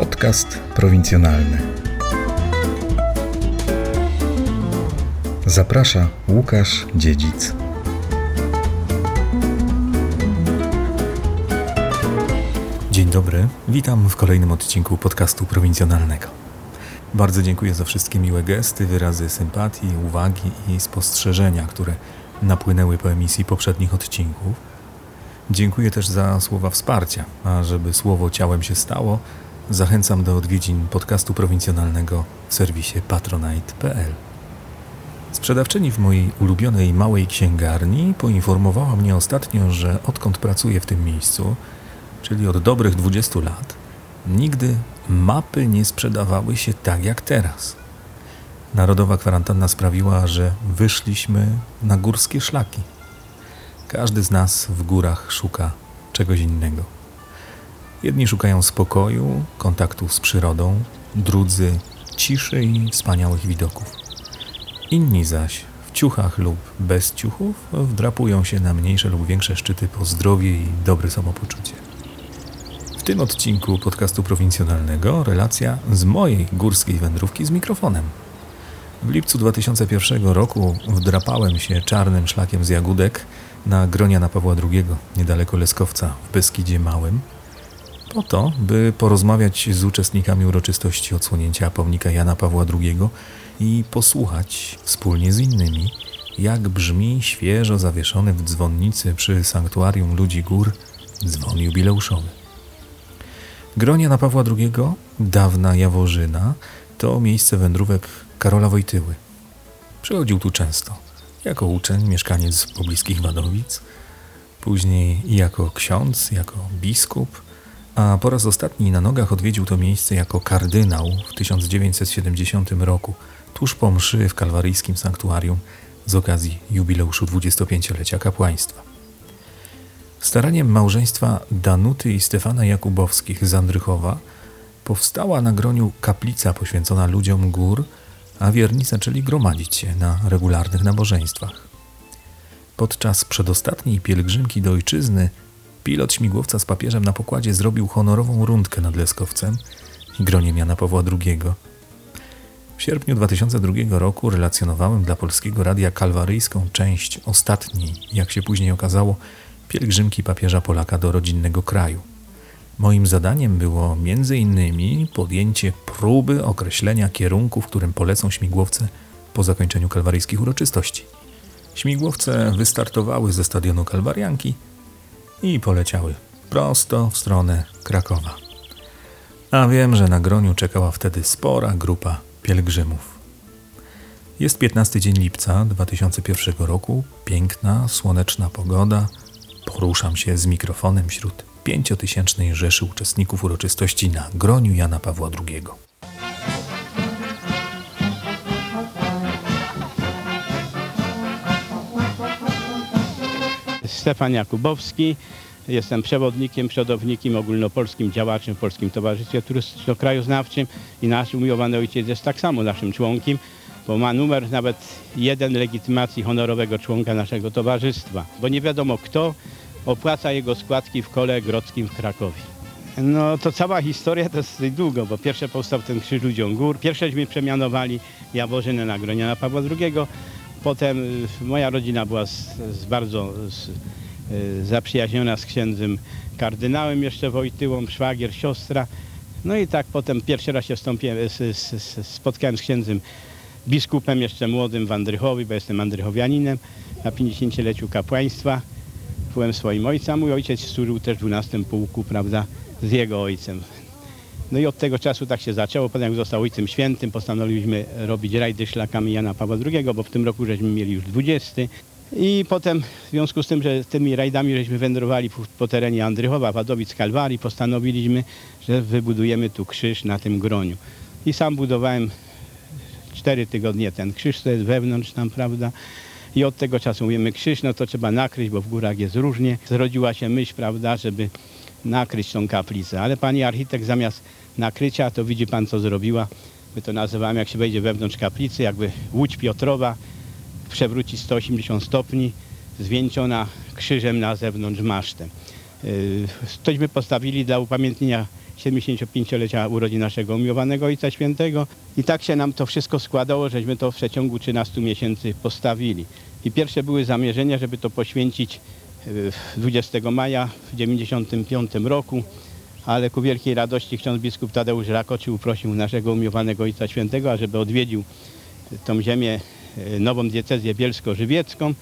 Podcast prowincjonalny. Zaprasza Łukasz Dziedzic. Dzień dobry, witam w kolejnym odcinku podcastu prowincjonalnego. Bardzo dziękuję za wszystkie miłe gesty, wyrazy sympatii, uwagi i spostrzeżenia, które napłynęły po emisji poprzednich odcinków. Dziękuję też za słowa wsparcia, a żeby słowo ciałem się stało, zachęcam do odwiedzin podcastu prowincjonalnego w serwisie patronite.pl. Sprzedawczyni w mojej ulubionej małej księgarni poinformowała mnie ostatnio, że odkąd pracuję w tym miejscu, czyli od dobrych 20 lat, nigdy mapy nie sprzedawały się tak jak teraz. Narodowa kwarantanna sprawiła, że wyszliśmy na górskie szlaki. Każdy z nas w górach szuka czegoś innego. Jedni szukają spokoju, kontaktu z przyrodą, drudzy ciszy i wspaniałych widoków. Inni zaś w ciuchach lub bez ciuchów wdrapują się na mniejsze lub większe szczyty po zdrowie i dobre samopoczucie. W tym odcinku podcastu prowincjonalnego relacja z mojej górskiej wędrówki z mikrofonem. W lipcu 2001 roku wdrapałem się czarnym szlakiem z Jagódek na Gronia na Pawła II, niedaleko Leskowca w Beskidzie Małym, po to, by porozmawiać z uczestnikami uroczystości odsłonięcia pomnika Jana Pawła II i posłuchać wspólnie z innymi, jak brzmi świeżo zawieszony w dzwonnicy przy sanktuarium ludzi gór dzwon jubileuszowy. Gronia na Pawła II, dawna Jaworzyna, to miejsce wędrówek Karola Wojtyły. Przychodził tu często, jako uczeń, mieszkaniec pobliskich Wadowic, później jako ksiądz, jako biskup, a po raz ostatni na nogach odwiedził to miejsce jako kardynał w 1970 roku, tuż po mszy w kalwaryjskim sanktuarium z okazji jubileuszu 25-lecia kapłaństwa. Staraniem małżeństwa Danuty i Stefana Jakubowskich z Andrychowa powstała na groniu kaplica poświęcona ludziom gór, a wierni zaczęli gromadzić się na regularnych nabożeństwach. Podczas przedostatniej pielgrzymki do ojczyzny pilot śmigłowca z papieżem na pokładzie zrobił honorową rundkę nad Leskowcem i groniem Jana Pawła II. W sierpniu 2002 roku relacjonowałem dla Polskiego Radia kalwaryjską część ostatniej, jak się później okazało, pielgrzymki papieża Polaka do rodzinnego kraju. Moim zadaniem było innymi podjęcie próby określenia kierunku, w którym polecą śmigłowce po zakończeniu kalwaryjskich uroczystości. Śmigłowce wystartowały ze stadionu Kalwarianki i poleciały prosto w stronę Krakowa. A wiem, że na groniu czekała wtedy spora grupa pielgrzymów. Jest 15 dzień lipca 2001 roku, piękna, słoneczna pogoda. Poruszam się z mikrofonem wśród pięciotysięcznej rzeszy uczestników uroczystości na groniu Jana Pawła II. Stefan Jakubowski. Jestem przewodnikiem, przodownikiem, ogólnopolskim działaczem w Polskim Towarzystwie Turystyczno-Krajoznawczym i nasz umiłowany ojciec jest tak samo naszym członkiem, bo ma numer nawet jeden legitymacji honorowego członka naszego towarzystwa, bo nie wiadomo kto opłaca jego składki w kole grodzkim w Krakowie. No to cała historia to jest długo, bo pierwsze powstał ten Krzyż Ludziom Gór, pierwsześmy przemianowali Jaworzynę na Groniana Pawła II, potem y, moja rodzina była z, z bardzo z, y, zaprzyjaźniona z księdzem kardynałem jeszcze Wojtyłą, szwagier, siostra. No i tak potem pierwszy raz się wstąpiłem, s- spotkałem z księdzem biskupem jeszcze młodym w Andrychowie, bo jestem andrychowianinem, na 50-leciu kapłaństwa. Byłem swoim ojcem, mój ojciec służył też w 12 pułku, prawda, z jego ojcem. No i od tego czasu tak się zaczęło. Potem jak został Ojcem Świętym, postanowiliśmy robić rajdy szlakami Jana Pawła II, bo w tym roku żeśmy mieli już 20. I potem w związku z tym, że tymi rajdami żeśmy wędrowali po, po terenie Andrychowa, Wadowic, Kalwarii, postanowiliśmy, że wybudujemy tu krzyż na tym groniu. I sam budowałem cztery tygodnie ten krzyż, to jest wewnątrz tam, prawda. I od tego czasu mówimy krzyż, no to trzeba nakryć, bo w górach jest różnie. Zrodziła się myśl, prawda, żeby nakryć tą kaplicę. Ale pani architekt zamiast nakrycia, to widzi pan co zrobiła. My to nazywamy, jak się wejdzie wewnątrz kaplicy, jakby łódź Piotrowa przewróci 180 stopni, zwieńczona krzyżem na zewnątrz masztem. Tośmy postawili dla upamiętnienia 75-lecia urodzin naszego umiłowanego Ojca Świętego. I tak się nam to wszystko składało, żeśmy to w przeciągu 13 miesięcy postawili. I pierwsze były zamierzenia, żeby to poświęcić y, 20 maja w 95 roku, ale ku wielkiej radości ksiądz biskup Tadeusz Rakoczy uprosił naszego umiłowanego Ojca Świętego, ażeby odwiedził tą ziemię, y, nową diecezję bielsko-żywiecką,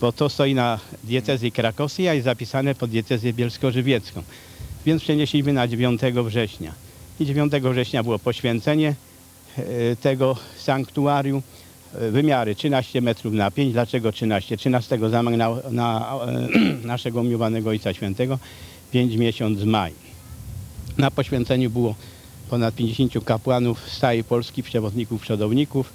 bo to stoi na diecezji krakowskiej, a jest zapisane pod diecezję bielsko-żywiecką. Więc przenieśliśmy na 9 września. I 9 września było poświęcenie e, tego sanktuarium. E, Wymiary 13 metrów na 5. Dlaczego 13? 13 zamach na, na e, naszego umiłowanego Ojca Świętego, 5 miesiąc maj. Na poświęceniu było ponad 50 kapłanów z Polski, przewodników, przodowników.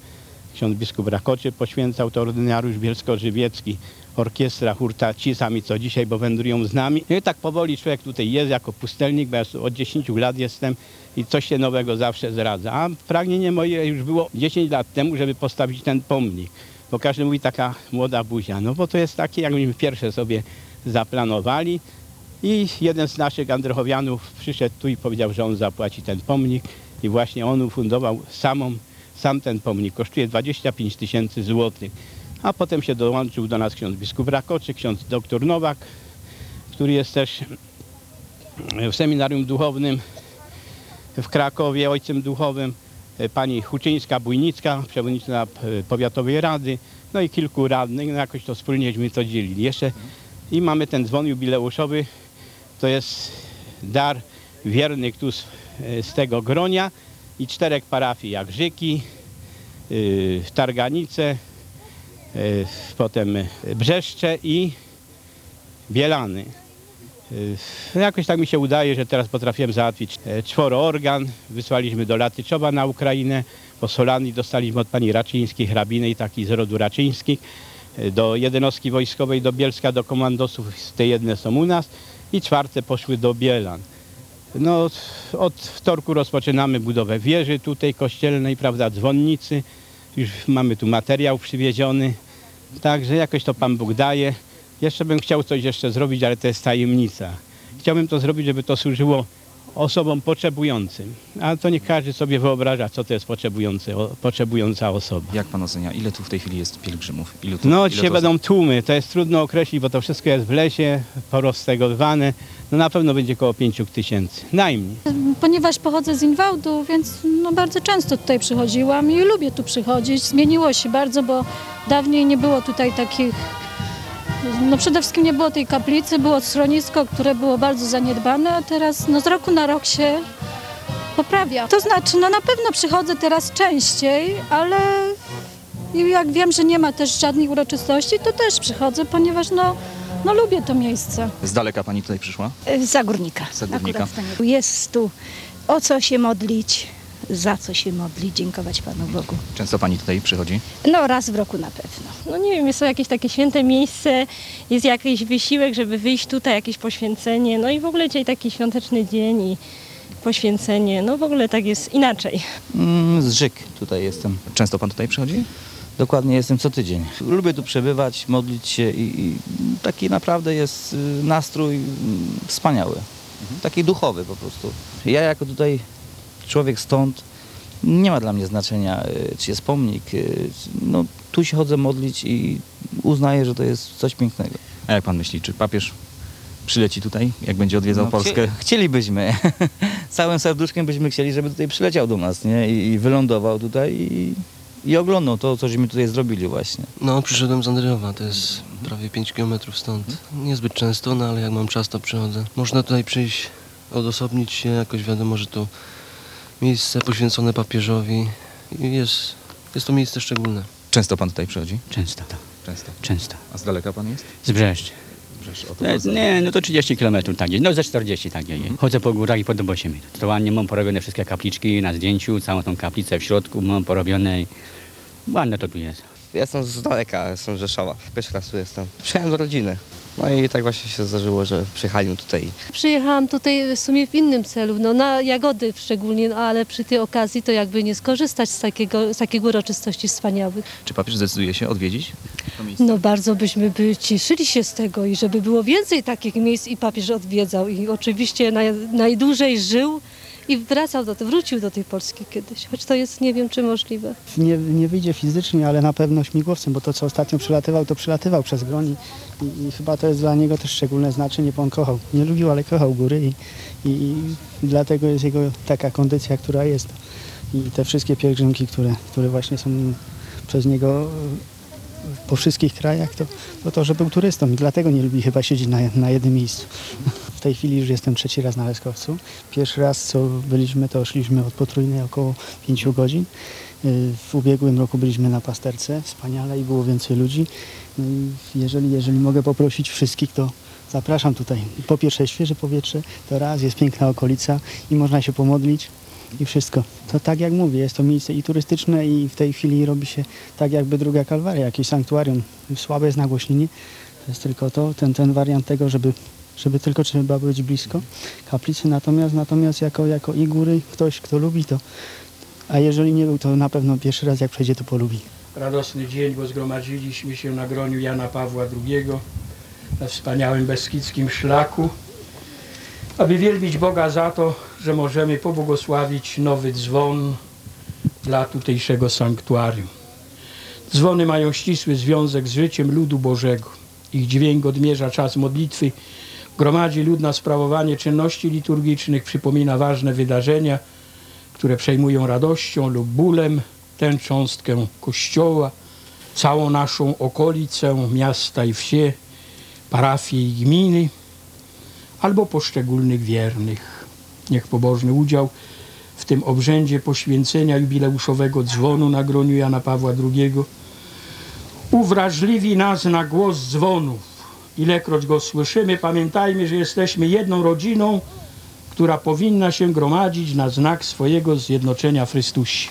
Ksiądz biskup Rakoczy poświęcał to ordynariusz bielsko-żywiecki, orkiestra, hurta, ci sami co dzisiaj, bo wędrują z nami. No i tak powoli człowiek tutaj jest jako pustelnik, bo ja od 10 lat jestem i coś się nowego zawsze zradza. A pragnienie moje już było 10 lat temu, żeby postawić ten pomnik. Bo każdy mówi taka młoda buzia, no bo to jest takie, jakbyśmy pierwsze sobie zaplanowali. I jeden z naszych Androchowianów przyszedł tu i powiedział, że on zapłaci ten pomnik i właśnie on ufundował samą, sam ten pomnik. Kosztuje 25 tysięcy złotych. A potem się dołączył do nas ksiądz biskup Rakoczy, ksiądz doktor Nowak, który jest też w seminarium duchownym w Krakowie, ojcem duchowym, pani Huczyńska-Bujnicka, przewodnicząca powiatowej rady, no i kilku radnych, no jakoś to wspólnieśmy to dzielili. Jeszcze i mamy ten dzwon jubileuszowy, to jest dar wiernych tu z, e, z tego gronia i czterech parafii, jak Żyki, y, Targanice, y, potem Brzeszcze i Bielany. Y, Jakoś tak mi się udaje, że teraz potrafiłem załatwić e, czworo organ. Wysłaliśmy do Latyczowa na Ukrainę. Po Solanii dostaliśmy od pani Raczyńskich, hrabiny taki z rodu Raczyńskich. E, Do jednostki wojskowej do Bielska, do komandosów. Te jedne są u nas. I czwarte poszły do Bielan. No, od wtorku rozpoczynamy budowę wieży tutaj kościelnej, prawda, dzwonnicy. Już mamy tu materiał przywieziony. Także jakoś to Pan Bóg daje. Jeszcze bym chciał coś jeszcze zrobić, ale to jest tajemnica. Chciałbym to zrobić, żeby to służyło osobom potrzebującym. Ale to nie każdy sobie wyobraża, co to jest potrzebujący, o, potrzebująca osoba. Jak pan ocenia, ile tu w tej chwili jest pielgrzymów? Ilu tu, No dzisiaj to będą tłumy, to jest trudno określić, bo to wszystko jest w lesie, poroztegowane. No na pewno będzie około 5 tysięcy, najmniej. Ponieważ pochodzę z Inwałdu, więc no bardzo często tutaj przychodziłam i lubię tu przychodzić. Zmieniło się bardzo, bo dawniej nie było tutaj takich. No przede wszystkim nie było tej kaplicy, było schronisko, które było bardzo zaniedbane, a teraz no z roku na rok się poprawia. To znaczy, no na pewno przychodzę teraz częściej, ale i jak wiem, że nie ma też żadnych uroczystości, to też przychodzę, ponieważ no, no lubię to miejsce. Z daleka pani tutaj przyszła? Z Zagórnika. Z Zagórnika. Akurat w Stanie- Jest tu o co się modlić, za co się modlić, dziękować Panu Bogu. Często pani tutaj przychodzi? No raz w roku na pewno. No nie wiem, jest to jakieś takie święte miejsce, jest jakiś wysiłek, żeby wyjść tutaj, jakieś poświęcenie, no i w ogóle dzisiaj taki świąteczny dzień i poświęcenie, no w ogóle tak jest inaczej. Mm, Z tutaj jestem. Często pan tutaj przychodzi? Dokładnie jestem co tydzień. Lubię tu przebywać, modlić się i, i taki naprawdę jest y, nastrój mm, wspaniały. Taki duchowy po prostu. Ja jako tutaj człowiek stąd, nie ma dla mnie znaczenia, y, czy jest pomnik. y, No, tu się chodzę modlić i uznaję, że to jest coś pięknego. A jak pan myśli, czy papież przyleci tutaj, jak będzie odwiedzał No, Polskę? chcie- Chcielibyśmy. Całym serduszkiem byśmy chcieli, żeby tutaj przyleciał do nas nie? I, i wylądował tutaj i, i oglądał to, co żeśmy tutaj zrobili właśnie. No, przyszedłem z Andrzejowa, to jest prawie 5 km stąd. Niezbyt często, no ale jak mam czas, to przychodzę. Można tutaj przyjść, odosobnić się, jakoś wiadomo, że to miejsce poświęcone papieżowi i jest, jest to miejsce szczególne. Często pan tutaj przychodzi? Często, tak. Często. Często. A z daleka pan jest? Z o to Nie, no to 30 km tak jest. No ze 40 tak jest. Chodzę po górach i podoba się mi. To ładnie mam porobione wszystkie kapliczki na zdjęciu, całą tą kaplicę w środku mam porobione. i Ładne to tu jest. Jestem z daleka, jestem z Rzeszowa. Pierwszy raz tu jestem. Przyjechałem do rodziny. No i tak właśnie się zdarzyło, że przyjechaliśmy tutaj. Przyjechałam tutaj w sumie w innym celu, no na jagody szczególnie, no, ale przy tej okazji to jakby nie skorzystać z takiego, z takiego uroczystości wspaniałych. Czy papież zdecyduje się odwiedzić to miejsce? No bardzo byśmy by cieszyli się z tego i żeby było więcej takich miejsc i papież odwiedzał i oczywiście naj, najdłużej żył i wracał do, wrócił do tej Polski kiedyś, choć to jest nie wiem czy możliwe. Nie, nie wyjdzie fizycznie, ale na pewno śmigłowcem, bo to co ostatnio przylatywał, to przylatywał przez groń i, i, chyba to jest dla niego też szczególne znaczenie, bo on kochał, nie lubił, ale kochał góry i, i, i dlatego jest jego taka kondycja, która jest. I te wszystkie pielgrzymki, które, które właśnie są przez niego po wszystkich krajach, to, to to, że był turystą i dlatego nie lubi chyba siedzieć na, na jednym miejscu. W tej chwili już jestem trzeci raz na Leskowcu. Pierwszy raz, co byliśmy, to szliśmy od Potrójnej około 5 godzin. Y, W ubiegłym roku byliśmy na Pasterce, wspaniale i było więcej ludzi. No i Jeżeli, jeżeli mogę poprosić wszystkich, to zapraszam tutaj. Po pierwsze świeże powietrze, to raz, jest piękna okolica i można się pomodlić i wszystko. To tak jak mówię, jest to miejsce i turystyczne i w tej chwili robi się tak jakby druga Kalwaria, jakieś sanktuarium. Słabe jest nagłośnienie, to jest tylko to, ten, ten wariant tego, żeby, żeby tylko trzeba być blisko kaplicy, natomiast, natomiast jako, jako i góry ktoś, kto lubi to, a jeżeli nie był, to na pewno pierwszy raz jak przejdzie, to polubi. radosny dzień, bo zgromadziliśmy się na groniu Jana Pawła II na wspaniałym Beskidzkim szlaku, aby wielbić Boga za to, że możemy pobłogosławić nowy dzwon dla tutejszego sanktuarium. Dzwony mają ścisły związek z życiem ludu Bożego. Ich dźwięk odmierza czas modlitwy, gromadzi lud na sprawowanie czynności liturgicznych, przypomina ważne wydarzenia, które przejmują radością lub bólem tę cząstkę kościoła, całą naszą okolicę, miasta i wsie, parafie i gminy, albo poszczególnych wiernych. Niech pobożny udział w tym obrzędzie poświęcenia jubileuszowego dzwonu na groniu Jana Pawła II uwrażliwi nas na głos dzwonów. Ilekroć go słyszymy, pamiętajmy, że jesteśmy jedną rodziną, która powinna się gromadzić na znak swojego zjednoczenia w Chrystusie.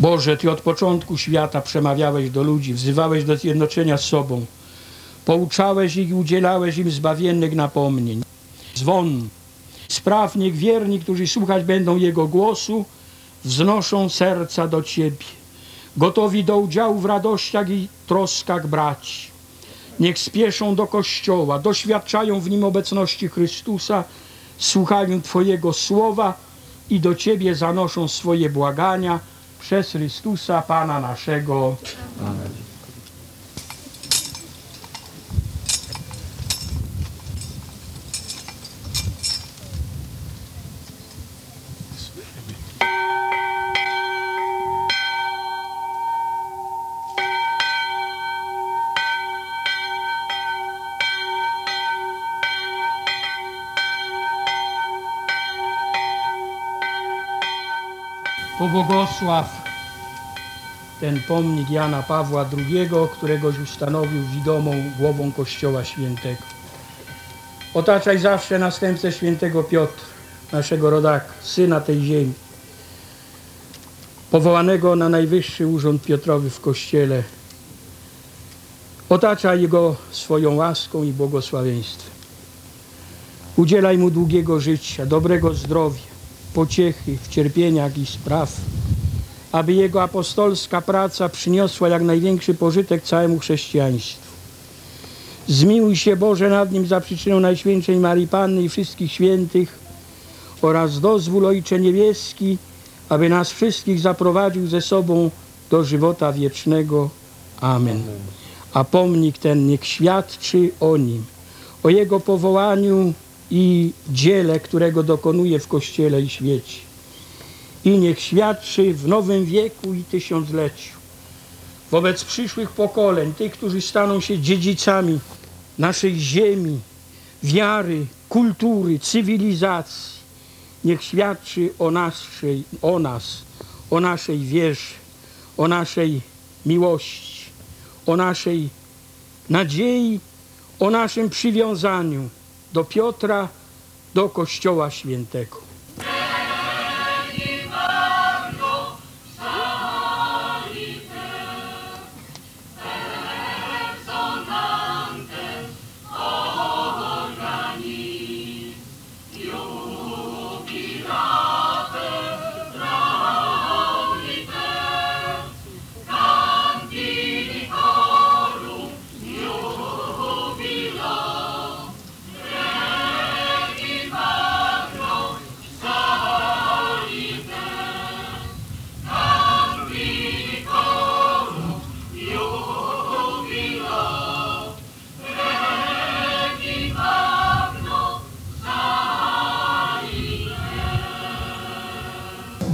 Boże, Ty od początku świata przemawiałeś do ludzi, wzywałeś do zjednoczenia z sobą. Pouczałeś ich i udzielałeś im zbawiennych napomnień. Dzwon. Spraw niech wierni, którzy słuchać będą Jego głosu, wznoszą serca do Ciebie, gotowi do udziału w radościach i troskach braci. Niech spieszą do Kościoła, doświadczają w nim obecności Chrystusa, słuchają Twojego słowa i do Ciebie zanoszą swoje błagania przez Chrystusa Pana naszego. Amen. Pobłogosław ten pomnik Jana Pawła II, któregoś ustanowił widomą głową Kościoła Świętego. Otaczaj zawsze następcę świętego Piotra, naszego rodaka, syna tej ziemi, powołanego na najwyższy urząd Piotrowy w Kościele. Otaczaj go swoją łaską i błogosławieństwem. Udzielaj mu długiego życia, dobrego zdrowia, pociechy w cierpieniach i spraw, aby jego apostolska praca przyniosła jak największy pożytek całemu chrześcijaństwu. Zmiłuj się Boże nad nim za przyczyną Najświętszej Marii Panny i wszystkich świętych oraz dozwól Ojcze Niebieski, aby nas wszystkich zaprowadził ze sobą do żywota wiecznego. Amen. A pomnik ten niech świadczy o nim, o jego powołaniu i dziele, którego dokonuje w Kościele i świecie. I niech świadczy w nowym wieku i tysiącleciu wobec przyszłych pokoleń, tych, którzy staną się dziedzicami naszej ziemi, wiary, kultury, cywilizacji. Niech świadczy o, naszej, o nas, o naszej wierze, o naszej miłości, o naszej nadziei, o naszym przywiązaniu do Piotra, do Kościoła Świętego.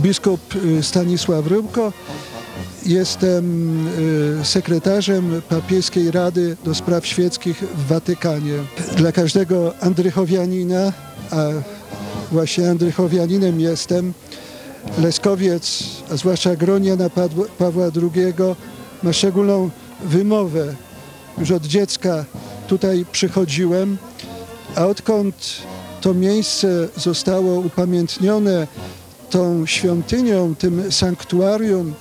Biskup y, Stanisław Rybko. Jestem y, sekretarzem Papieskiej Rady do Spraw Świeckich w Watykanie. Dla każdego Andrychowianina, a właśnie Andrychowianinem jestem, Leskowiec, a zwłaszcza Groniana Padła- Pawła II ma szczególną wymowę. Już od dziecka tutaj przychodziłem, a odkąd to miejsce zostało upamiętnione tą świątynią, tym sanktuarium,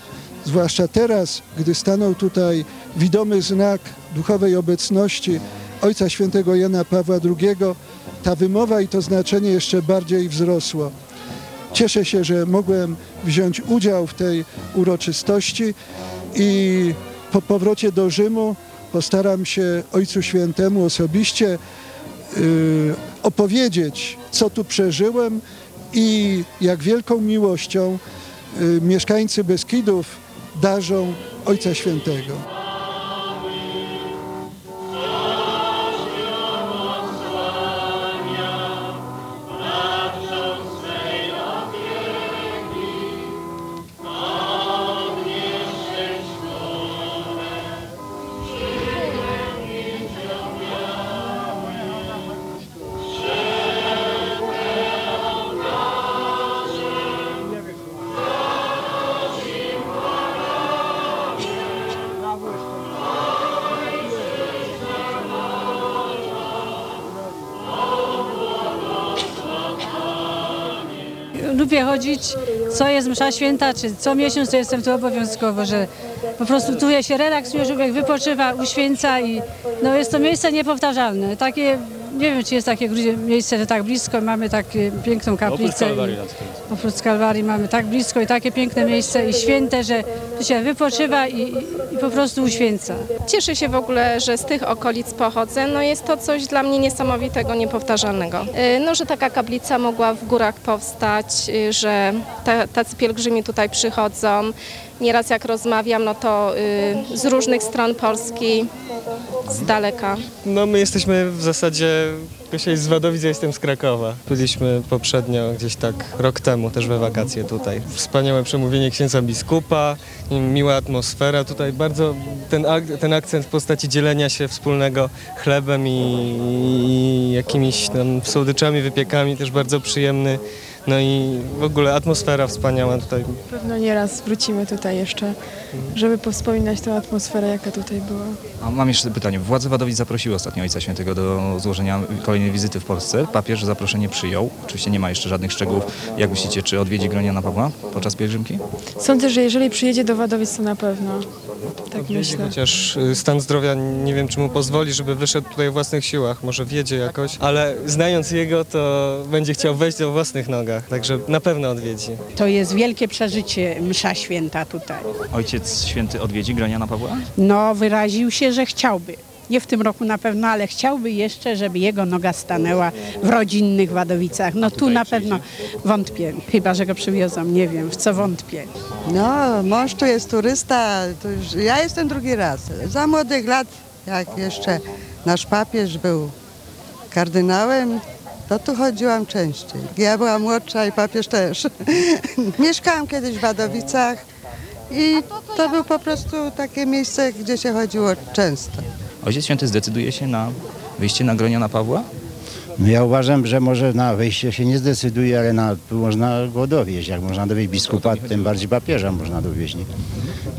zwłaszcza teraz, gdy stanął tutaj widomy znak duchowej obecności Ojca Świętego Jana Pawła II, ta wymowa i to znaczenie jeszcze bardziej wzrosło. Cieszę się, że mogłem wziąć udział w tej uroczystości i po powrocie do Rzymu postaram się Ojcu Świętemu osobiście y, opowiedzieć, co tu przeżyłem i jak wielką miłością y, mieszkańcy Beskidów darzą Ojca Świętego. Chodzić, co jest msza święta, czy co miesiąc, to jestem tu obowiązkowo, że po prostu tu się relaksuje, człowiek wypoczywa, uświęca i no jest to miejsce niepowtarzalne. Takie, nie wiem, czy jest takie miejsce, że tak blisko mamy tak piękną kaplicę. i- Oprócz Kalwarii mamy tak blisko i takie piękne miejsce i święte, że tu się wypoczywa i, i, po prostu uświęca. Cieszę się w ogóle, że z tych okolic pochodzę. No jest to coś dla mnie niesamowitego, niepowtarzalnego. Y, No, że taka kaplica mogła w górach powstać, y, że ta, tacy pielgrzymi tutaj przychodzą. Nieraz jak rozmawiam, no to y, z różnych stron Polski, z daleka. No my jesteśmy w zasadzie, Gosia z Wadowic, ja jestem z Krakowa. Byliśmy poprzednio gdzieś tak rok temu też we wakacje tutaj. Wspaniałe przemówienie księdza biskupa, miła atmosfera tutaj, bardzo ten, ak- ten akcent w postaci dzielenia się wspólnego chlebem i, i jakimiś tam słodyczami, wypiekami też bardzo przyjemny. No i w ogóle atmosfera wspaniała tutaj. Pewno nieraz wrócimy tutaj jeszcze, żeby powspominać tę atmosferę, jaka tutaj była. A mam jeszcze pytanie. Władze Wadowic zaprosiły ostatnio Ojca Świętego do złożenia kolejnej wizyty w Polsce. Papież zaproszenie przyjął. Oczywiście nie ma jeszcze żadnych szczegółów. Jak myślicie, czy odwiedzi Groniana Pawła podczas pielgrzymki? Sądzę, że jeżeli przyjedzie do Wadowic, to na pewno. Tak Odwiedzi, myślę. Chociaż y, stan zdrowia nie wiem, czy mu pozwoli, żeby wyszedł tutaj o własnych siłach. Może wiedzie jakoś, ale znając jego, to będzie chciał wejść o własnych nogach. Także na pewno odwiedzi. To jest wielkie przeżycie, msza święta tutaj. Ojciec Święty odwiedzi Groniana Pawła? No, wyraził się, że chciałby. Nie w tym roku na pewno, ale chciałby jeszcze, żeby jego noga stanęła w rodzinnych Wadowicach. No tu na pewno wątpię, chyba że go przywiozą, nie wiem, w co wątpię. No, mąż to jest turysta, to już, ja jestem drugi raz. Za młodych lat, jak jeszcze nasz papież był kardynałem, to tu chodziłam częściej. Ja byłam młodsza i papież też. Mieszkałam kiedyś w Wadowicach i to było po prostu takie miejsce, gdzie się chodziło często. Ojciec Święty zdecyduje się na wyjście na Groniana Pawła? No ja uważam, że może na wejście się nie zdecyduje, ale na, tu można go dowieźć. Jak można dowieźć biskupa, tym bardziej papieża można dowieźć. Nie?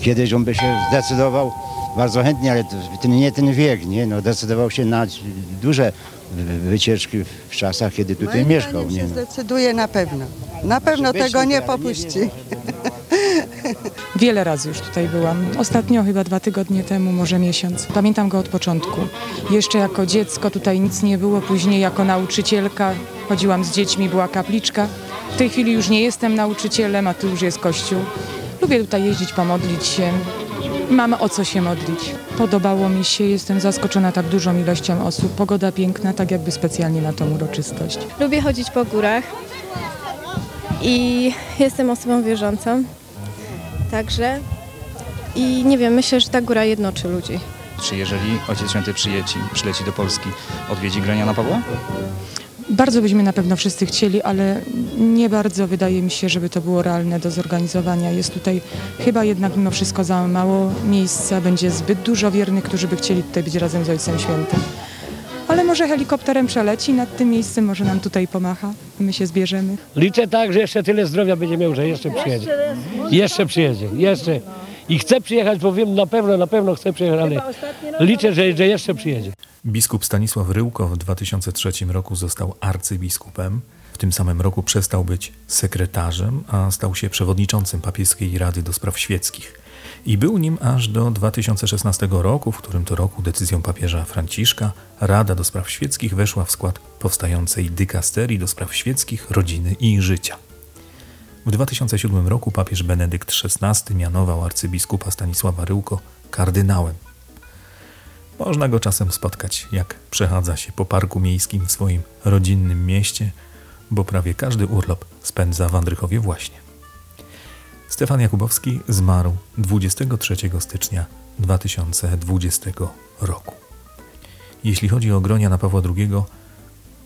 Kiedyś on by się zdecydował bardzo chętnie, ale ten, nie ten wiek, nie? No, decydował się na duże wy- wycieczki w czasach, kiedy tutaj Moim mieszkał. Nie? się No. zdecyduje na pewno. Na pewno tego nie popuści. Wiele razy już tutaj byłam. Ostatnio chyba dwa tygodnie temu, może miesiąc. Pamiętam go od początku. Jeszcze jako dziecko tutaj nic nie było, później jako nauczycielka chodziłam z dziećmi, była kapliczka. W tej chwili już nie jestem nauczycielem, a tu już jest kościół. Lubię tutaj jeździć, pomodlić się. Mamy o co się modlić. Podobało mi się, jestem zaskoczona tak dużą ilością osób. Pogoda piękna, tak jakby specjalnie na tą uroczystość. Lubię chodzić po górach i jestem osobą wierzącą. Także i nie wiem, myślę, że ta góra jednoczy ludzi. Czy jeżeli Ojciec Święty przyjeci, przyleci do Polski, odwiedzi Groniana Pawła? Bardzo byśmy na pewno wszyscy chcieli, ale nie bardzo wydaje mi się, żeby to było realne do zorganizowania. Jest tutaj chyba jednak mimo wszystko za mało miejsca, będzie zbyt dużo wiernych, którzy by chcieli tutaj być razem z Ojcem Świętym. Ale może helikopterem przeleci nad tym miejscem, może nam tutaj pomacha, my się zbierzemy. Liczę tak, że jeszcze tyle zdrowia będzie miał, że jeszcze przyjedzie. Jeszcze przyjedzie, jeszcze. I chcę przyjechać, bo wiem, na pewno, na pewno chcę przyjechać, ale liczę, że, że jeszcze przyjedzie. Biskup Stanisław Ryłko w 2003 roku został arcybiskupem. W tym samym roku przestał być sekretarzem, a stał się przewodniczącym papieskiej Rady do Spraw Świeckich. I był nim aż do 2016 roku, w którym to roku decyzją papieża Franciszka Rada do Spraw Świeckich weszła w skład powstającej dykasterii do spraw świeckich, rodziny i życia. W 2007 roku papież Benedykt XVI mianował arcybiskupa Stanisława Ryłko kardynałem. Można go czasem spotkać, jak przechadza się po parku miejskim w swoim rodzinnym mieście, bo prawie każdy urlop spędza w Andrychowie właśnie. Stefan Jakubowski zmarł 23 stycznia 2020 roku. Jeśli chodzi o gronia na Pawła II,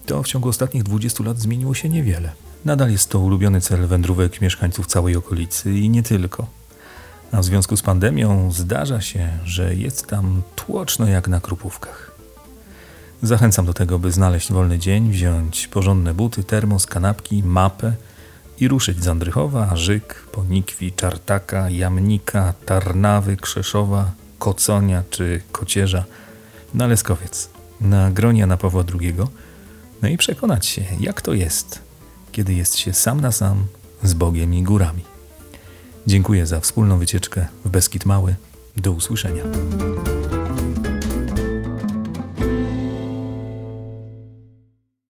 to w ciągu ostatnich 20 lat zmieniło się niewiele. Nadal jest to ulubiony cel wędrówek mieszkańców całej okolicy i nie tylko. A w związku z pandemią zdarza się, że jest tam tłoczno jak na krupówkach. Zachęcam do tego, by znaleźć wolny dzień, wziąć porządne buty, termos, kanapki, mapę i ruszyć z Andrychowa, Żyk, Ponikwi, Czartaka, Jamnika, Tarnawy, Krzeszowa, Koconia czy Kocierza na Leskowiec, na gronia na Pawła II, no i przekonać się, jak to jest, kiedy jest się sam na sam z Bogiem i górami. Dziękuję za wspólną wycieczkę w Beskid Mały. Do usłyszenia.